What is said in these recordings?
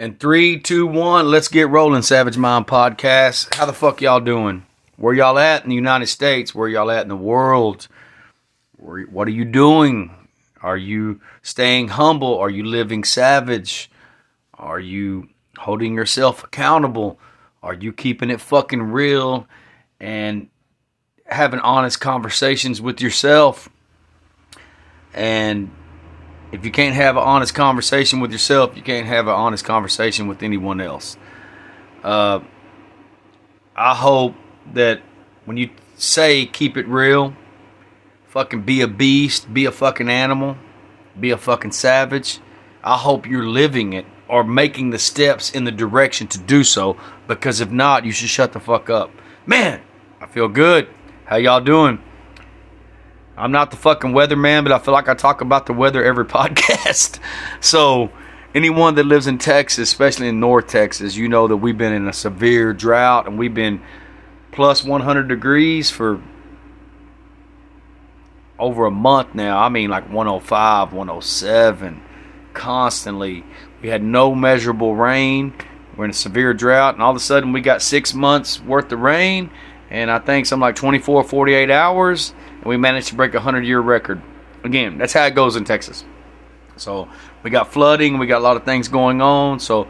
And three, two, one, let's get rolling, Savage Mind Podcast. How the fuck y'all doing? Where y'all at in the United States? Where y'all at in the world? Where, what are you doing? Are you staying humble? Are you living savage? Are you holding yourself accountable? Are you keeping it fucking real and having honest conversations with yourself? And if you can't have an honest conversation with yourself, you can't have an honest conversation with anyone else. Uh, I hope that when you say keep it real, fucking be a beast, be a fucking animal, be a fucking savage, I hope you're living it or making the steps in the direction to do so because if not, you should shut the fuck up. Man, I feel good. How y'all doing? I'm not the fucking weatherman, but I feel like I talk about the weather every podcast. so, anyone that lives in Texas, especially in North Texas, you know that we've been in a severe drought and we've been plus 100 degrees for over a month now. I mean, like 105, 107, constantly. We had no measurable rain. We're in a severe drought, and all of a sudden we got six months worth of rain, and I think something like 24, 48 hours and we managed to break a 100 year record. Again, that's how it goes in Texas. So we got flooding, we got a lot of things going on. So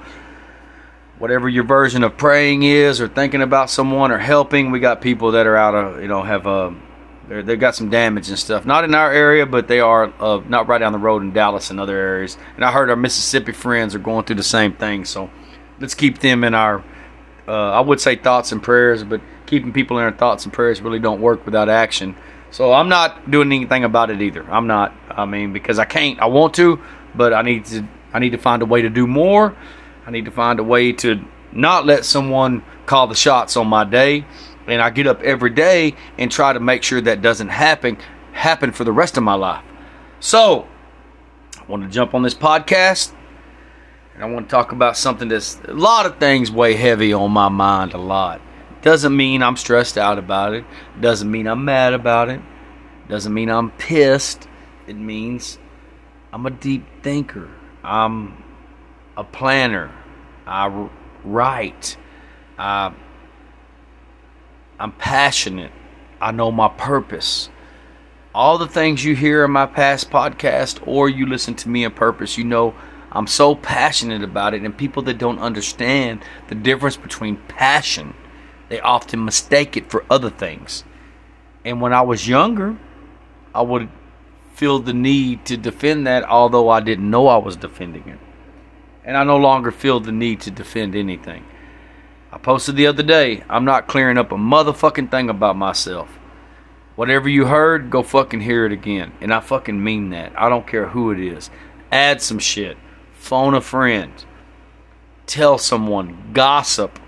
whatever your version of praying is, or thinking about someone, or helping, we got people that are out of you know have uh, they've got some damage and stuff. Not in our area, but they are uh, not right down the road in Dallas and other areas. And I heard our Mississippi friends are going through the same thing. So let's keep them in our uh, I would say thoughts and prayers, but keeping people in our thoughts and prayers really don't work without action. So I'm not doing anything about it either. I'm not. I mean, because I can't. I want to, but I need to. I need to find a way to do more. I need to find a way to not let someone call the shots on my day. And I get up every day and try to make sure that doesn't happen happen for the rest of my life. So I want to jump on this podcast and I want to talk about something that's a lot of things weigh heavy on my mind a lot. Doesn't mean I'm stressed out about it. Doesn't mean I'm mad about it. Doesn't mean I'm pissed. It means I'm a deep thinker. I'm a planner. I write. I, I'm passionate. I know my purpose. All the things you hear in my past podcast or you listen to me in purpose, you know I'm so passionate about it. And people that don't understand the difference between passion they often mistake it for other things. And when I was younger, I would feel the need to defend that, although I didn't know I was defending it. And I no longer feel the need to defend anything. I posted the other day, I'm not clearing up a motherfucking thing about myself. Whatever you heard, go fucking hear it again. And I fucking mean that. I don't care who it is. Add some shit. Phone a friend. Tell someone. Gossip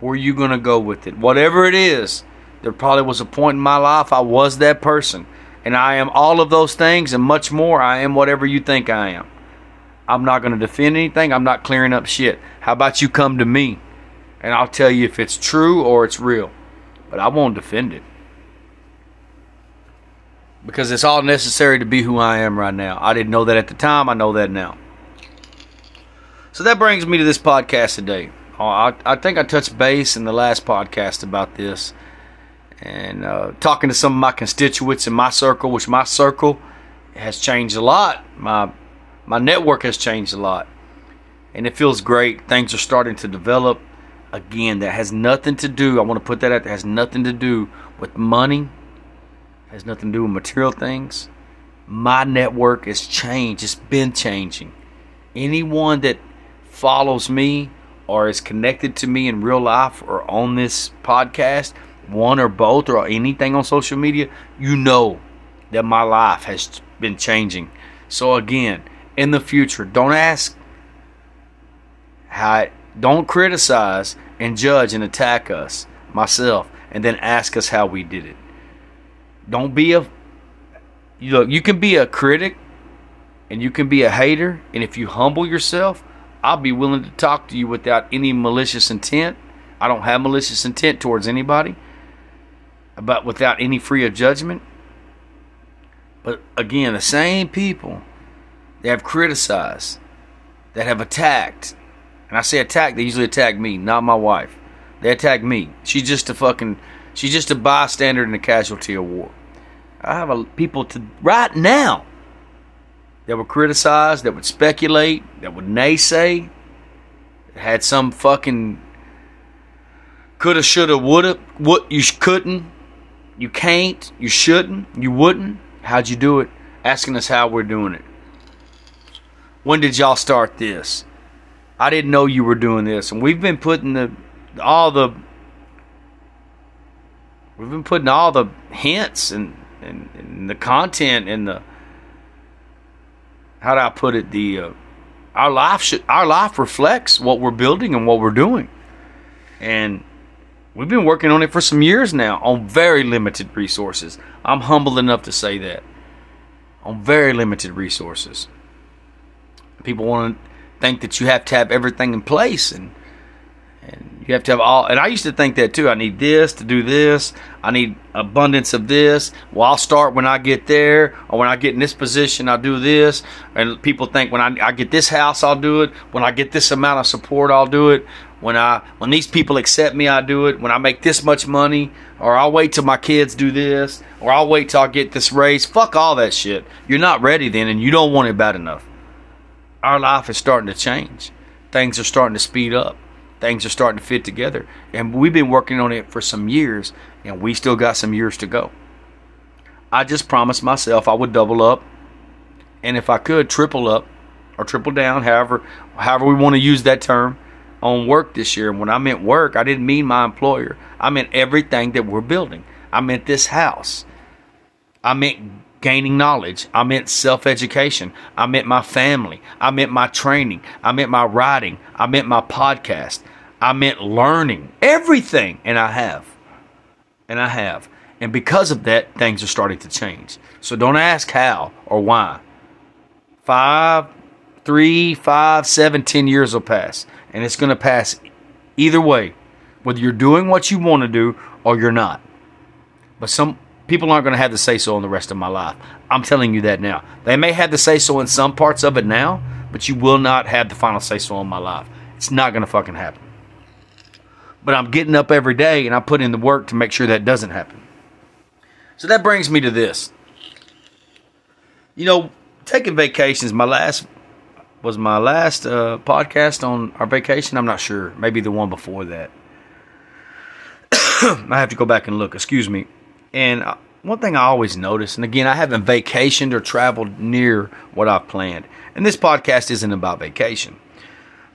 where you going to go with it? Whatever it is, there probably was a point in my life I was that person. And I am all of those things and much more. I am whatever you think I am. I'm not going to defend anything. I'm not clearing up shit. How about you come to me and I'll tell you if it's true or it's real. But I won't defend it. Because it's all necessary to be who I am right now. I didn't know that at the time. I know that now. So that brings me to this podcast today. Oh, I, I think I touched base in the last podcast about this, and uh, talking to some of my constituents in my circle, which my circle has changed a lot. My my network has changed a lot, and it feels great. Things are starting to develop. Again, that has nothing to do. I want to put that out. That has nothing to do with money. Has nothing to do with material things. My network has changed. It's been changing. Anyone that follows me or is connected to me in real life or on this podcast, one or both or anything on social media, you know that my life has been changing. So again, in the future, don't ask how don't criticize and judge and attack us, myself, and then ask us how we did it. Don't be a you look, you can be a critic and you can be a hater, and if you humble yourself, I'll be willing to talk to you without any malicious intent. I don't have malicious intent towards anybody, but without any free of judgment. But again, the same people that have criticized, that have attacked, And I say attack, they usually attack me, not my wife. They attack me. She's just a fucking, she's just a bystander and a casualty of war. I have a, people to right now that would criticize, that would speculate, that would naysay, that had some fucking coulda, shoulda, woulda, what you couldn't, you can't, you shouldn't, you wouldn't. How'd you do it? Asking us how we're doing it. When did y'all start this? I didn't know you were doing this, and we've been putting the all the we've been putting all the hints and and, and the content and the how do I put it the uh, our life should our life reflects what we're building and what we're doing, and we've been working on it for some years now on very limited resources. I'm humble enough to say that on very limited resources. People want to think that you have to have everything in place and and you have to have all and i used to think that too. I need this to do this. I need abundance of this. Well i'll start when i get there or when i get in this position i'll do this. And people think when i, I get this house i'll do it. When i get this amount of support i'll do it. When i when these people accept me i do it. When i make this much money or i'll wait till my kids do this or i'll wait till i get this raise. Fuck all that shit. You're not ready then and you don't want it bad enough. Our life is starting to change. Things are starting to speed up things are starting to fit together. And we've been working on it for some years, and we still got some years to go. I just promised myself I would double up, and if I could, triple up or triple down, however, however we want to use that term, on work this year. And when I meant work, I didn't mean my employer. I meant everything that we're building. I meant this house. I meant gaining knowledge. I meant self education. I meant my family. I meant my training. I meant my writing. I meant my podcast. I meant learning everything. And I have. And I have. And because of that, things are starting to change. So don't ask how or why. Five, three, five, seven, ten years will pass. And it's going to pass either way, whether you're doing what you want to do or you're not. But some people aren't going to have the say so in the rest of my life. I'm telling you that now. They may have the say so in some parts of it now, but you will not have the final say so in my life. It's not going to fucking happen. But I'm getting up every day and I put in the work to make sure that doesn't happen. So that brings me to this. You know, taking vacations, my last was my last uh, podcast on our vacation. I'm not sure. Maybe the one before that. I have to go back and look. Excuse me. And uh, one thing I always notice, and again, I haven't vacationed or traveled near what I've planned. And this podcast isn't about vacation.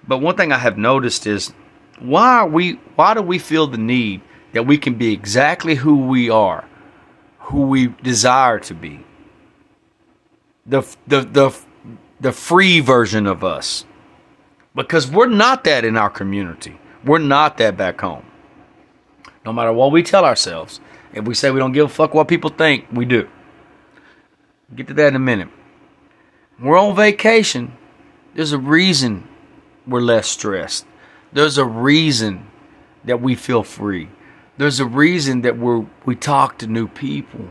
But one thing I have noticed is why are we why do we feel the need that we can be exactly who we are, who we desire to be? The the the the free version of us. Because we're not that in our community. We're not that back home. No matter what we tell ourselves, if we say we don't give a fuck what people think, we do. Get to that in a minute. We're on vacation. There's a reason we're less stressed. There's a reason that we feel free. There's a reason that we we talk to new people.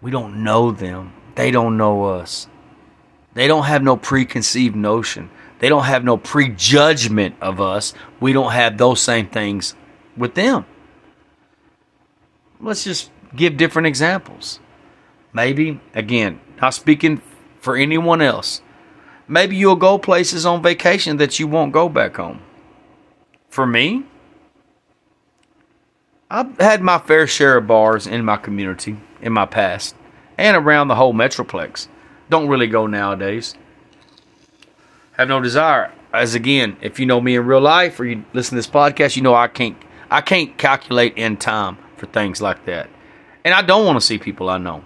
We don't know them. They don't know us. They don't have no preconceived notion. They don't have no prejudgment of us. We don't have those same things with them let's just give different examples. Maybe, again, not speaking for anyone else, maybe you'll go places on vacation that you won't go back home. For me, I've had my fair share of bars in my community in my past and around the whole Metroplex. Don't really go nowadays. Have no desire. As again, if you know me in real life or you listen to this podcast, you know I can't I can't calculate in time for things like that. And I don't want to see people I know.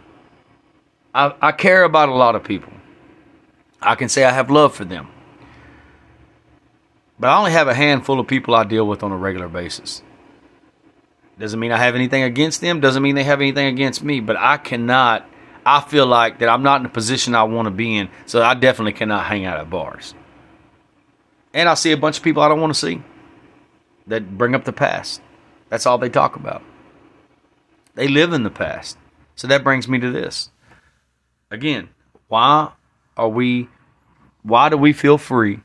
I, I care about a lot of people. I can say I have love for them. But I only have a handful of people I deal with on a regular basis. Doesn't mean I have anything against them, doesn't mean they have anything against me, but I cannot I feel like that I'm not in the position I want to be in, so I definitely cannot hang out at bars. And I see a bunch of people I don't want to see that bring up the past. That's all they talk about. They live in the past. So that brings me to this. Again, why are we why do we feel free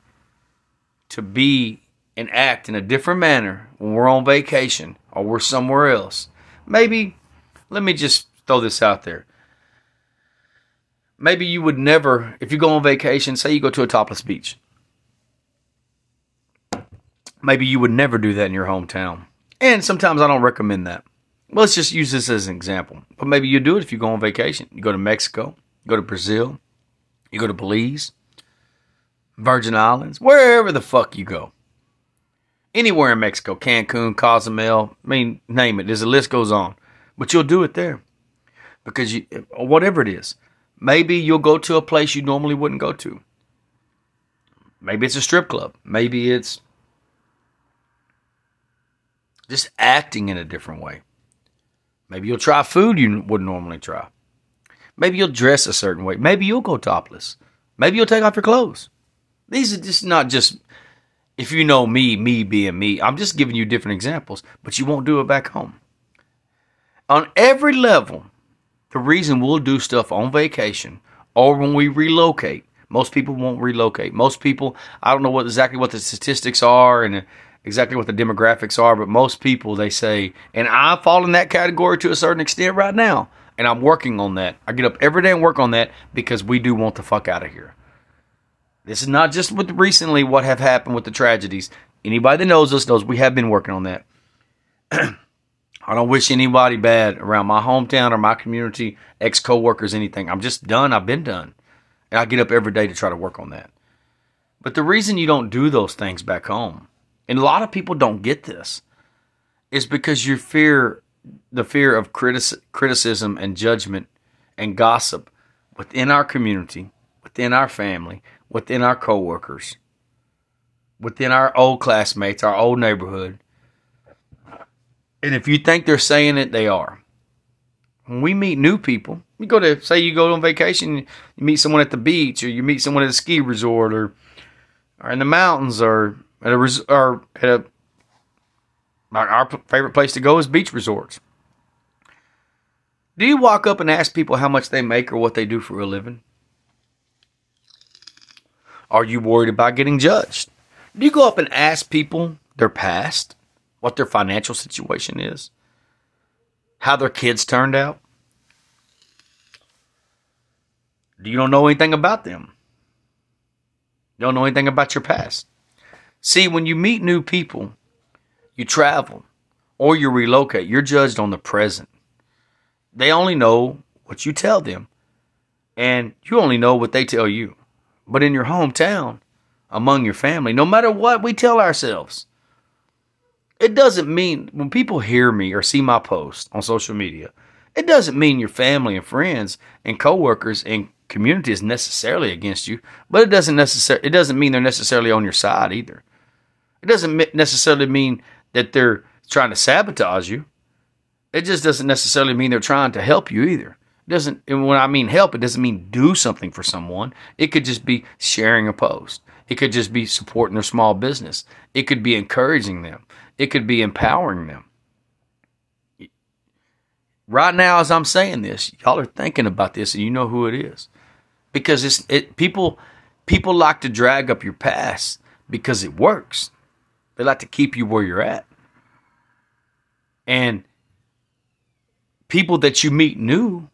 to be and act in a different manner when we're on vacation or we're somewhere else. Maybe, let me just throw this out there. Maybe you would never, if you go on vacation, say you go to a topless beach. Maybe you would never do that in your hometown. And sometimes I don't recommend that. Well, let's just use this as an example. But maybe you do it if you go on vacation. You go to Mexico, you go to Brazil, you go to Belize, Virgin Islands, wherever the fuck you go. Anywhere in Mexico, Cancun, Cozumel, I mean, name it. There's a list goes on. But you'll do it there. Because you, whatever it is, maybe you'll go to a place you normally wouldn't go to. Maybe it's a strip club. Maybe it's just acting in a different way. Maybe you'll try food you wouldn't normally try. Maybe you'll dress a certain way. Maybe you'll go topless. Maybe you'll take off your clothes. These are just not just if you know me, me being me. I'm just giving you different examples, but you won't do it back home. On every level, the reason we'll do stuff on vacation or when we relocate, most people won't relocate. Most people, I don't know what exactly what the statistics are and exactly what the demographics are, but most people they say, and I fall in that category to a certain extent right now, and I'm working on that. I get up every day and work on that because we do want the fuck out of here. This is not just with recently what have happened with the tragedies. Anybody that knows us knows we have been working on that. I don't wish anybody bad around my hometown or my community, ex coworkers, anything. I'm just done. I've been done. And I get up every day to try to work on that. But the reason you don't do those things back home and a lot of people don't get this, is because you fear the fear of critici- criticism and judgment and gossip within our community, within our family, within our coworkers, within our old classmates, our old neighborhood. And if you think they're saying it, they are. When we meet new people, you go to say you go on vacation, you meet someone at the beach, or you meet someone at a ski resort, or or in the mountains, or at a res- or at a our favorite place to go is beach resorts. Do you walk up and ask people how much they make or what they do for a living? Are you worried about getting judged? Do you go up and ask people their past, what their financial situation is, how their kids turned out? Do you don't know anything about them? You don't know anything about your past. See, when you meet new people, you travel or you relocate, you're judged on the present. They only know what you tell them, and you only know what they tell you. But in your hometown, among your family, no matter what we tell ourselves, it doesn't mean when people hear me or see my post on social media, it doesn't mean your family and friends and coworkers and community is necessarily against you, but it doesn't necessarily it doesn't mean they're necessarily on your side either. It doesn't necessarily mean that they're trying to sabotage you. It just doesn't necessarily mean they're trying to help you either. It doesn't and when I mean help, it doesn't mean do something for someone. It could just be sharing a post. It could just be supporting their small business. It could be encouraging them. It could be empowering them. Right now, as I'm saying this, y'all are thinking about this, and you know who it is, because it's it. People people like to drag up your past because it works. They like to keep you where you're at. And people that you meet new,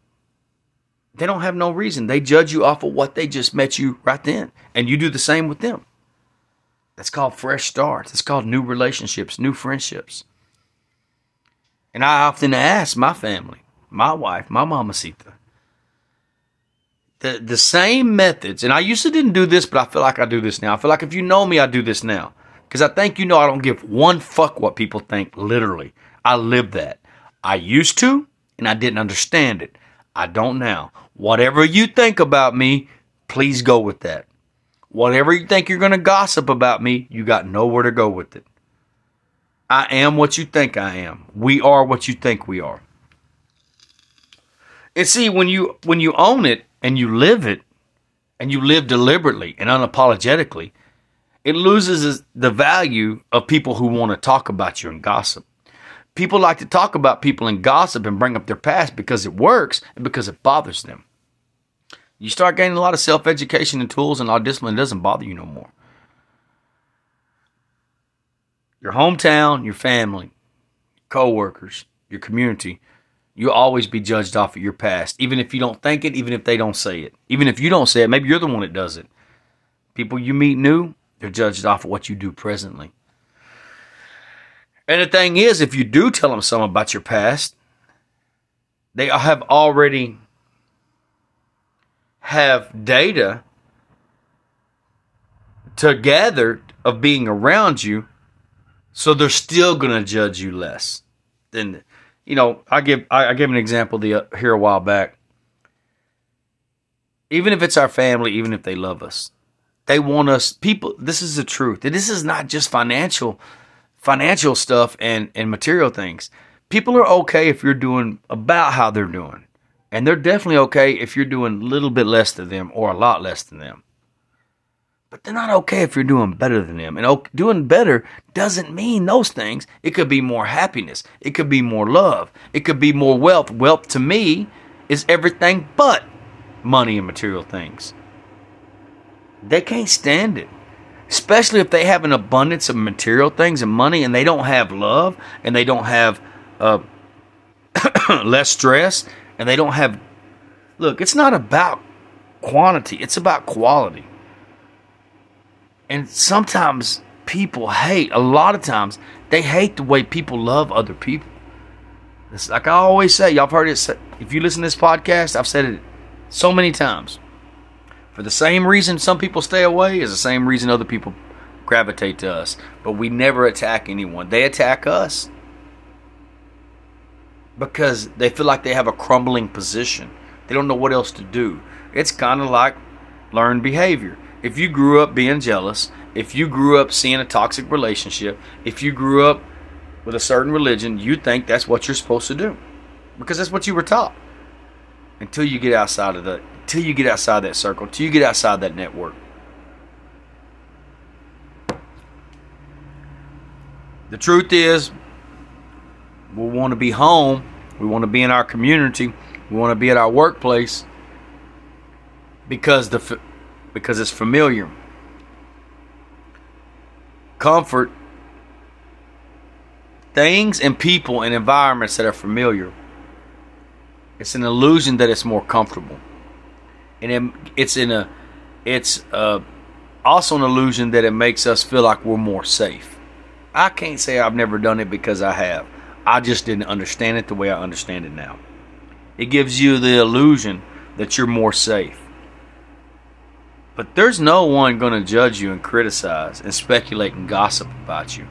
they don't have no reason. They judge you off of what they just met you right then. And you do the same with them. That's called fresh starts. It's called new relationships, new friendships. And I often ask my family, my wife, my mama Sita, the, the same methods. And I used to didn't do this, but I feel like I do this now. I feel like if you know me, I do this now. Because I think you know I don't give one fuck what people think, literally. I live that. I used to, and I didn't understand it. I don't now. Whatever you think about me, please go with that. Whatever you think you're going to gossip about me, you got nowhere to go with it. I am what you think I am. We are what you think we are. And see, when you when you own it and you live it, and you live deliberately and unapologetically, it loses the value of people who want to talk about you and gossip. People like to talk about people and gossip and bring up their past because it works and because it bothers them. You start gaining a lot of self education and tools and all discipline, doesn't bother you no more. your hometown, your family, co-workers, your community, you'll always be judged off of your past, even if you don't think it, even if they don't say it. Even if you don't say it, maybe you're the one that does it. People you meet new, they're judged off of what you do presently. And the thing is, if you do tell them something about your past, they have already have data together of being around you, so they're still going to judge you less. Then, you know, I give I, I gave an example the uh, here a while back. Even if it's our family, even if they love us, they want us. People, this is the truth. This is not just financial, financial stuff and and material things. People are okay if you're doing about how they're doing, and they're definitely okay if you're doing a little bit less than them or a lot less than them but they're not okay if you're doing better than them. And doing better doesn't mean those things. It could be more happiness. It could be more love. It could be more wealth. Wealth to me is everything but money and material things. They can't stand it. Especially if they have an abundance of material things and money and they don't have love and they don't have uh, less stress and they don't have. Look, it's not about quantity, it's about quality. And sometimes people hate, a lot of times, they hate the way people love other people. It's like I always say, y'all have heard it. If you listen to this podcast, I've said it so many times. For the same reason some people stay away is the same reason other people gravitate to us. But we never attack anyone. They attack us because they feel like they have a crumbling position. They don't know what else to do. It's kind of like learned behavior if you grew up being jealous, if you grew up seeing a toxic relationship, if you grew up with a certain religion, you think that's what you're supposed to do because that's what you were taught. Until you get outside of that, until you get outside that circle, till you get outside that network. The truth is, we want to be home. We want to be in our community. We want to be at our workplace because the because it's familiar. Comfort, things and people and environments that are familiar. It's an illusion that it's more comfortable, and it's in a, it's also an illusion that it makes us feel like we're more safe. I can't say I've never done it because I have. I just didn't understand it the way I understand it now. It gives you the illusion that you're more safe. But there's no one going to judge you and criticize and speculate and gossip about you,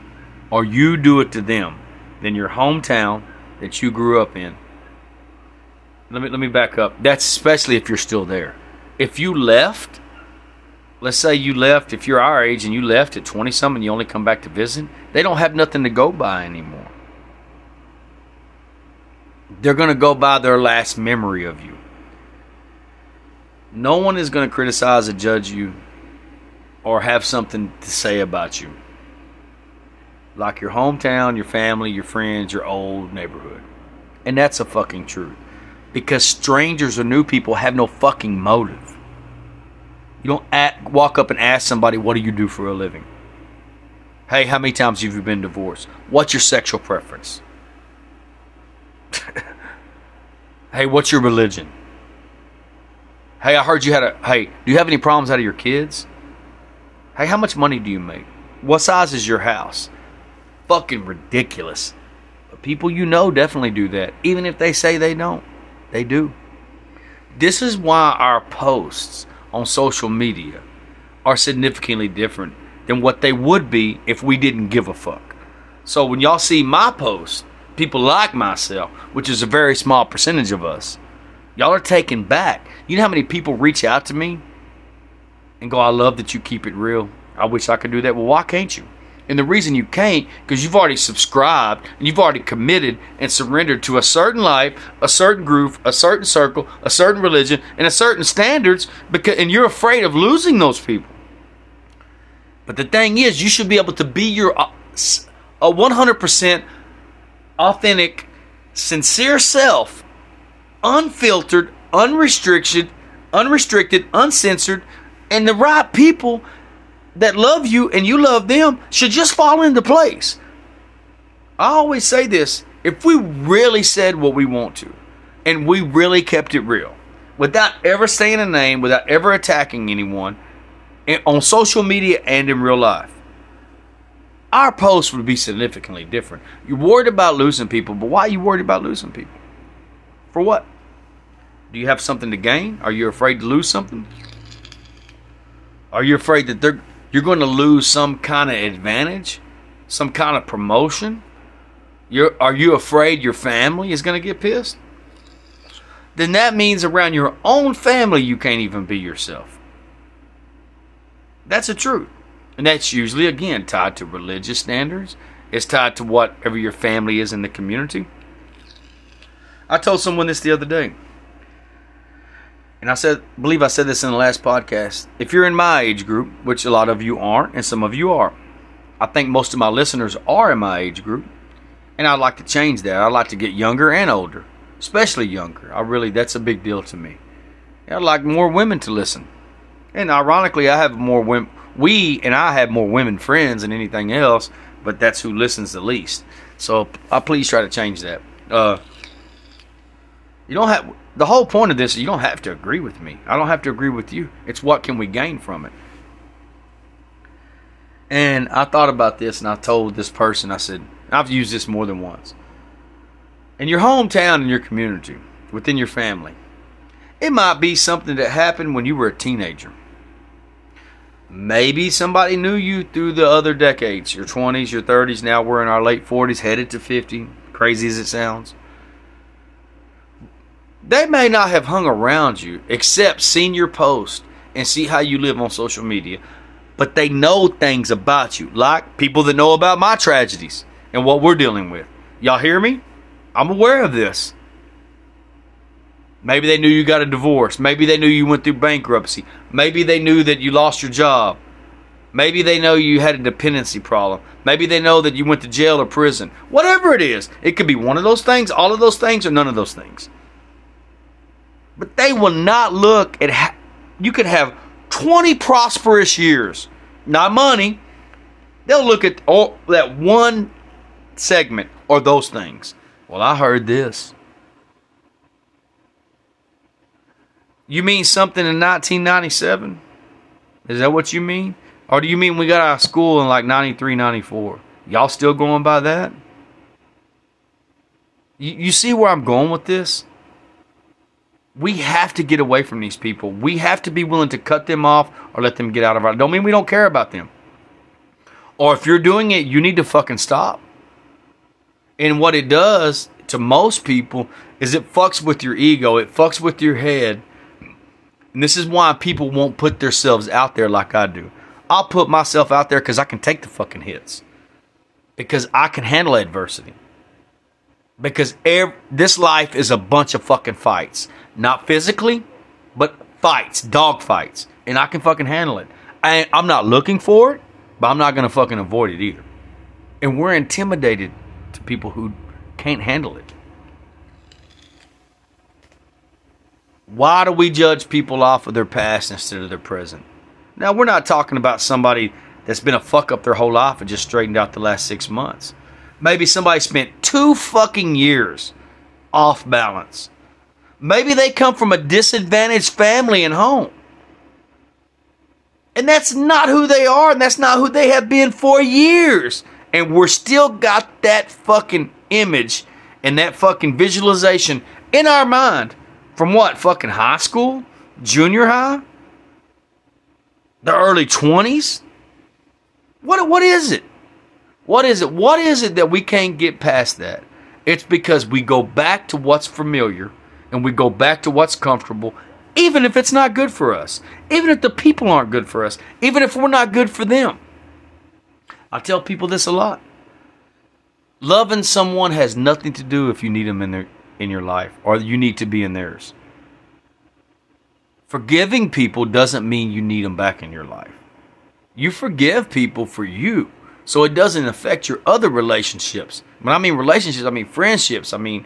or you do it to them, than your hometown that you grew up in. Let me let me back up. That's especially if you're still there. If you left, let's say you left, if you're our age and you left at 20 something, and you only come back to visit, they don't have nothing to go by anymore. They're going to go by their last memory of you. No one is going to criticize or judge you or have something to say about you. Like your hometown, your family, your friends, your old neighborhood. And that's a fucking truth. Because strangers or new people have no fucking motive. You don't walk up and ask somebody, What do you do for a living? Hey, how many times have you been divorced? What's your sexual preference? hey, what's your religion? Hey, I heard you had a. Hey, do you have any problems out of your kids? Hey, how much money do you make? What size is your house? Fucking ridiculous. But people you know definitely do that. Even if they say they don't, they do. This is why our posts on social media are significantly different than what they would be if we didn't give a fuck. So when y'all see my posts, people like myself, which is a very small percentage of us, y'all are taken back you know how many people reach out to me and go, I love that you keep it real. I wish I could do that. Well, why can't you? And the reason you can't, because you've already subscribed and you've already committed and surrendered to a certain life, a certain group, a certain circle, a certain religion, and a certain standards, because and you're afraid of losing those people. But the thing is, you should be able to be your uh, a 100% authentic, sincere self, unfiltered, unrestricted, unrestricted, uncensored, and the right people that love you and you love them should just fall into place. I always say this if we really said what we want to, and we really kept it real, without ever saying a name, without ever attacking anyone, on social media and in real life, our posts would be significantly different. You're worried about losing people, but why are you worried about losing people? For what? Do you have something to gain? Are you afraid to lose something? Are you afraid that they're you're going to lose some kind of advantage, some kind of promotion? You're, are you afraid your family is going to get pissed? Then that means around your own family you can't even be yourself. That's the truth. And that's usually, again, tied to religious standards. It's tied to whatever your family is in the community. I told someone this the other day. And I said, believe I said this in the last podcast. If you're in my age group, which a lot of you aren't, and some of you are, I think most of my listeners are in my age group. And I'd like to change that. I'd like to get younger and older, especially younger. I really, that's a big deal to me. I'd like more women to listen. And ironically, I have more women we and I have more women friends than anything else, but that's who listens the least. So I please try to change that. Uh, you don't have the whole point of this is you don't have to agree with me. I don't have to agree with you. It's what can we gain from it. And I thought about this and I told this person, I said, I've used this more than once. In your hometown, in your community, within your family, it might be something that happened when you were a teenager Maybe somebody knew you through the other decades, your 20s, your 30s. Now we're in our late 40s, headed to 50. Crazy as it sounds. They may not have hung around you, except seen your post and see how you live on social media. But they know things about you, like people that know about my tragedies and what we're dealing with. Y'all hear me? I'm aware of this. Maybe they knew you got a divorce. Maybe they knew you went through bankruptcy. Maybe they knew that you lost your job. Maybe they know you had a dependency problem. Maybe they know that you went to jail or prison. Whatever it is, it could be one of those things, all of those things, or none of those things. But they will not look at. Ha- you could have 20 prosperous years, not money. They'll look at all, that one segment or those things. Well, I heard this. You mean something in 1997? Is that what you mean? Or do you mean we got out of school in like 93, 94? Y'all still going by that? You, you see where I'm going with this? We have to get away from these people. We have to be willing to cut them off or let them get out of our. Don't mean we don't care about them. Or if you're doing it, you need to fucking stop. And what it does to most people is it fucks with your ego, it fucks with your head, and this is why people won't put themselves out there like I do. I'll put myself out there because I can take the fucking hits. Because I can handle adversity. Because this life is a bunch of fucking fights. Not physically, but fights, dog fights. And I can fucking handle it. I, I'm not looking for it, but I'm not going to fucking avoid it either. And we're intimidated to people who can't handle it. Why do we judge people off of their past instead of their present? Now, we're not talking about somebody that's been a fuck up their whole life and just straightened out the last six months. Maybe somebody spent two fucking years off balance. Maybe they come from a disadvantaged family and home. And that's not who they are, and that's not who they have been for years. And we're still got that fucking image and that fucking visualization in our mind from what? Fucking high school? Junior high? The early 20s? What, what is it? What is it? What is it that we can't get past that? It's because we go back to what's familiar and we go back to what's comfortable, even if it's not good for us, even if the people aren't good for us, even if we're not good for them. I tell people this a lot. Loving someone has nothing to do if you need them in their in your life or you need to be in theirs. Forgiving people doesn't mean you need them back in your life. You forgive people for you, so it doesn't affect your other relationships. When I mean relationships, I mean friendships. I mean,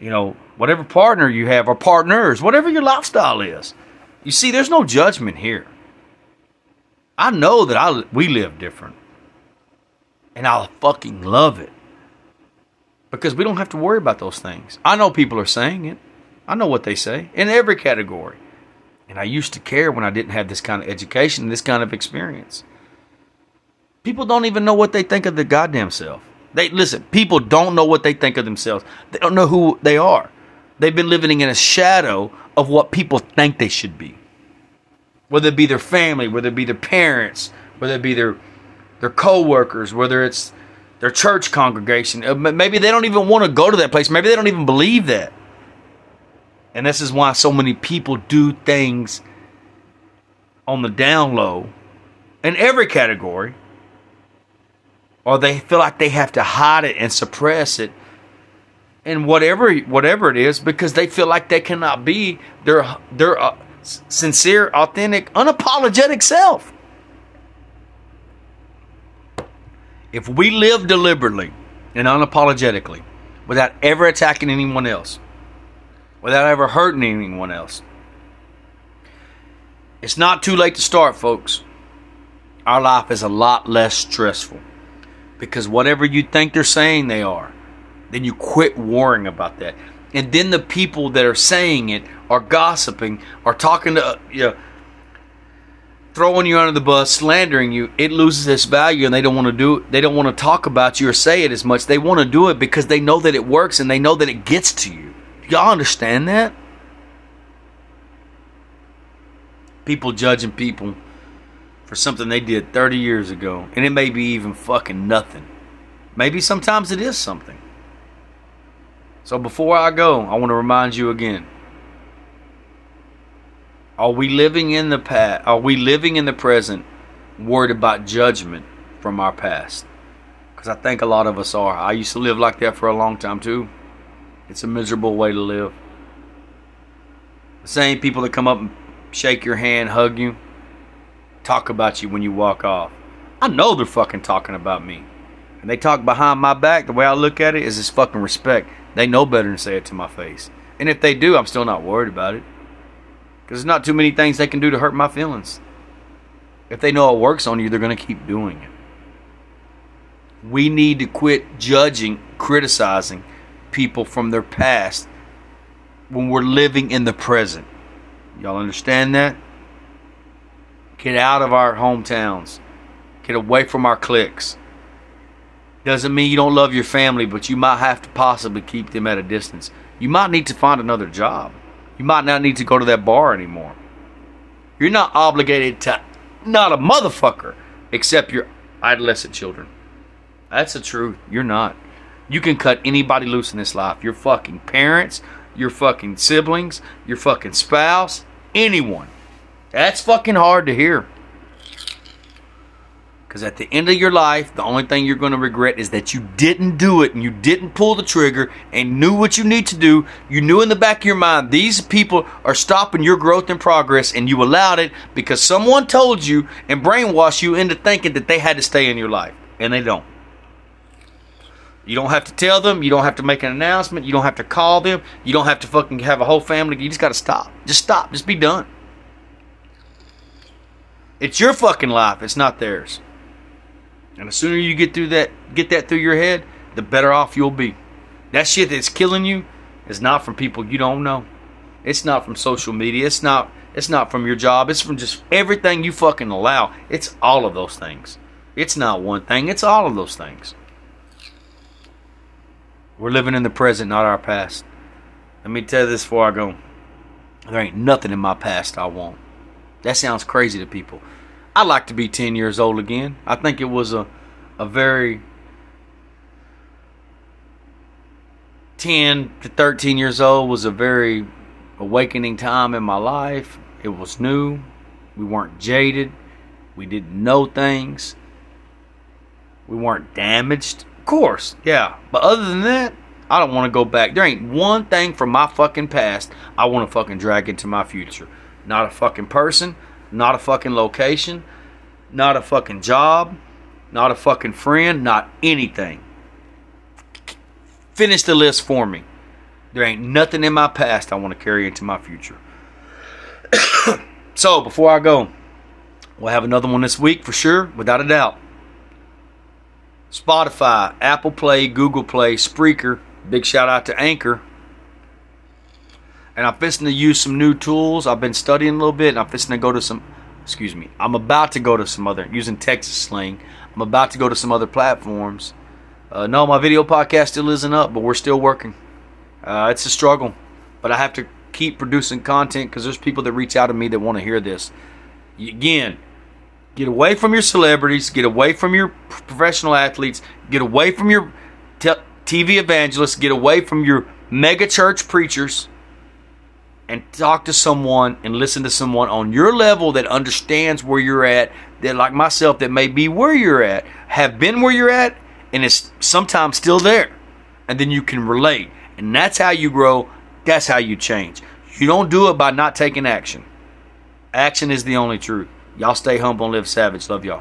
you know, whatever partner you have or partners, whatever your lifestyle is. You see, there's no judgment here. I know that I we live different, and I fucking love it. because we don't have to worry about those things. I know people are saying it. I know what they say in every category. And I used to care when I didn't have this kind of education, this kind of experience. People don't even know what they think of the goddamn self. They listen, people don't know what they think of themselves. They don't know who they are. They've been living in a shadow of what people think they should be. Whether it be their family, whether it be their parents, whether it be their their co-workers, whether it's their church congregation. Uh, maybe they don't even want to go to that place. Maybe they don't even believe that. And this is why so many people do things on the down low in every category, or they feel like they have to hide it and suppress it and whatever whatever it is because they feel like they cannot be their their uh, sincere, authentic, unapologetic self. If we live deliberately and unapologetically without ever attacking anyone else, without ever hurting anyone else, it's not too late to start, folks. Our life is a lot less stressful because whatever you think they're saying they are, then you quit worrying about that. And then the people that are saying it are gossiping, are talking to uh, you know, throwing you under the bus, slandering you, it loses its value, and they don't want to do it. They don't want to talk about you or say it as much. They want to do it because they know that it works and they know that it gets to you. Y'all understand that? People judging people for something they did 30 years ago, and it may be even fucking nothing. Maybe sometimes it is something. So before I go, I want to remind you again are we living in the past? Are we living in the present, worried about judgment from our past? Because I think a lot of us are. I used to live like that for a long time too. It's a miserable way to live. The same people that come up and shake your hand, hug you, talk about you when you walk off. I know they're fucking talking about me. And they talk behind my back. The way I look at it is this fucking respect. They know better than say it to my face. And if they do, I'm still not worried about it. Because there's not too many things they can do to hurt my feelings. If they know it works on you, they're going to keep doing it. We need to quit judging, criticizing people from their past when we're living in the present. Y'all understand that? Get out of our hometowns. Get away from our cliques. Doesn't mean you don't love your family, but you might have to possibly keep them at a distance. You might need to find another job. You might not need to go to that bar anymore. You're not obligated to not a motherfucker except your adolescent children. That's the truth. You're not. You can cut anybody loose in this life. Your fucking parents, your fucking siblings, your fucking spouse, anyone. That's fucking hard to hear. Because at the end of your life, the only thing you're going to regret is that you didn't do it and you didn't pull the trigger and knew what you need to do. You knew in the back of your mind, these people are stopping your growth and progress, and you allowed it because someone told you and brainwashed you into thinking that they had to stay in your life. And they don't. You don't have to tell them. You don't have to make an announcement. You don't have to call them. You don't have to fucking have a whole family. You just got to stop. Just stop. Just be done. It's your fucking life. It's not theirs. And the sooner you get through that, get that through your head, the better off you'll be. That shit that's killing you is not from people you don't know. It's not from social media. It's not. It's not from your job. It's from just everything you fucking allow. It's all of those things. It's not one thing. It's all of those things. We're living in the present, not our past. Let me tell you this before I go. There ain't nothing in my past I want. That sounds crazy to people. I'd like to be 10 years old again. I think it was a, a very 10 to 13 years old was a very awakening time in my life. It was new. We weren't jaded. We didn't know things. We weren't damaged. Of course, yeah. But other than that, I don't want to go back. There ain't one thing from my fucking past I want to fucking drag into my future. Not a fucking person, not a fucking location, not a fucking job, not a fucking friend, not anything. Finish the list for me. There ain't nothing in my past I want to carry into my future. so, before I go, we'll have another one this week for sure, without a doubt. Spotify, Apple Play, Google Play, Spreaker. Big shout out to Anchor. And I'm fixing to use some new tools. I've been studying a little bit, and I'm fixing to go to some. Excuse me. I'm about to go to some other using Texas slang. I'm about to go to some other platforms. Uh, no, my video podcast still isn't up, but we're still working. Uh, it's a struggle, but I have to keep producing content because there's people that reach out to me that want to hear this. Again, get away from your celebrities, get away from your professional athletes, get away from your te- TV evangelists, get away from your mega church preachers, and talk to someone and listen to someone on your level that understands where you're at, that like myself, that may be where you're at, have been where you're at, and is sometimes still there. And then you can relate. And that's how you grow. That's how you change. You don't do it by not taking action. Action is the only truth. Y'all stay humble and live savage. Love y'all.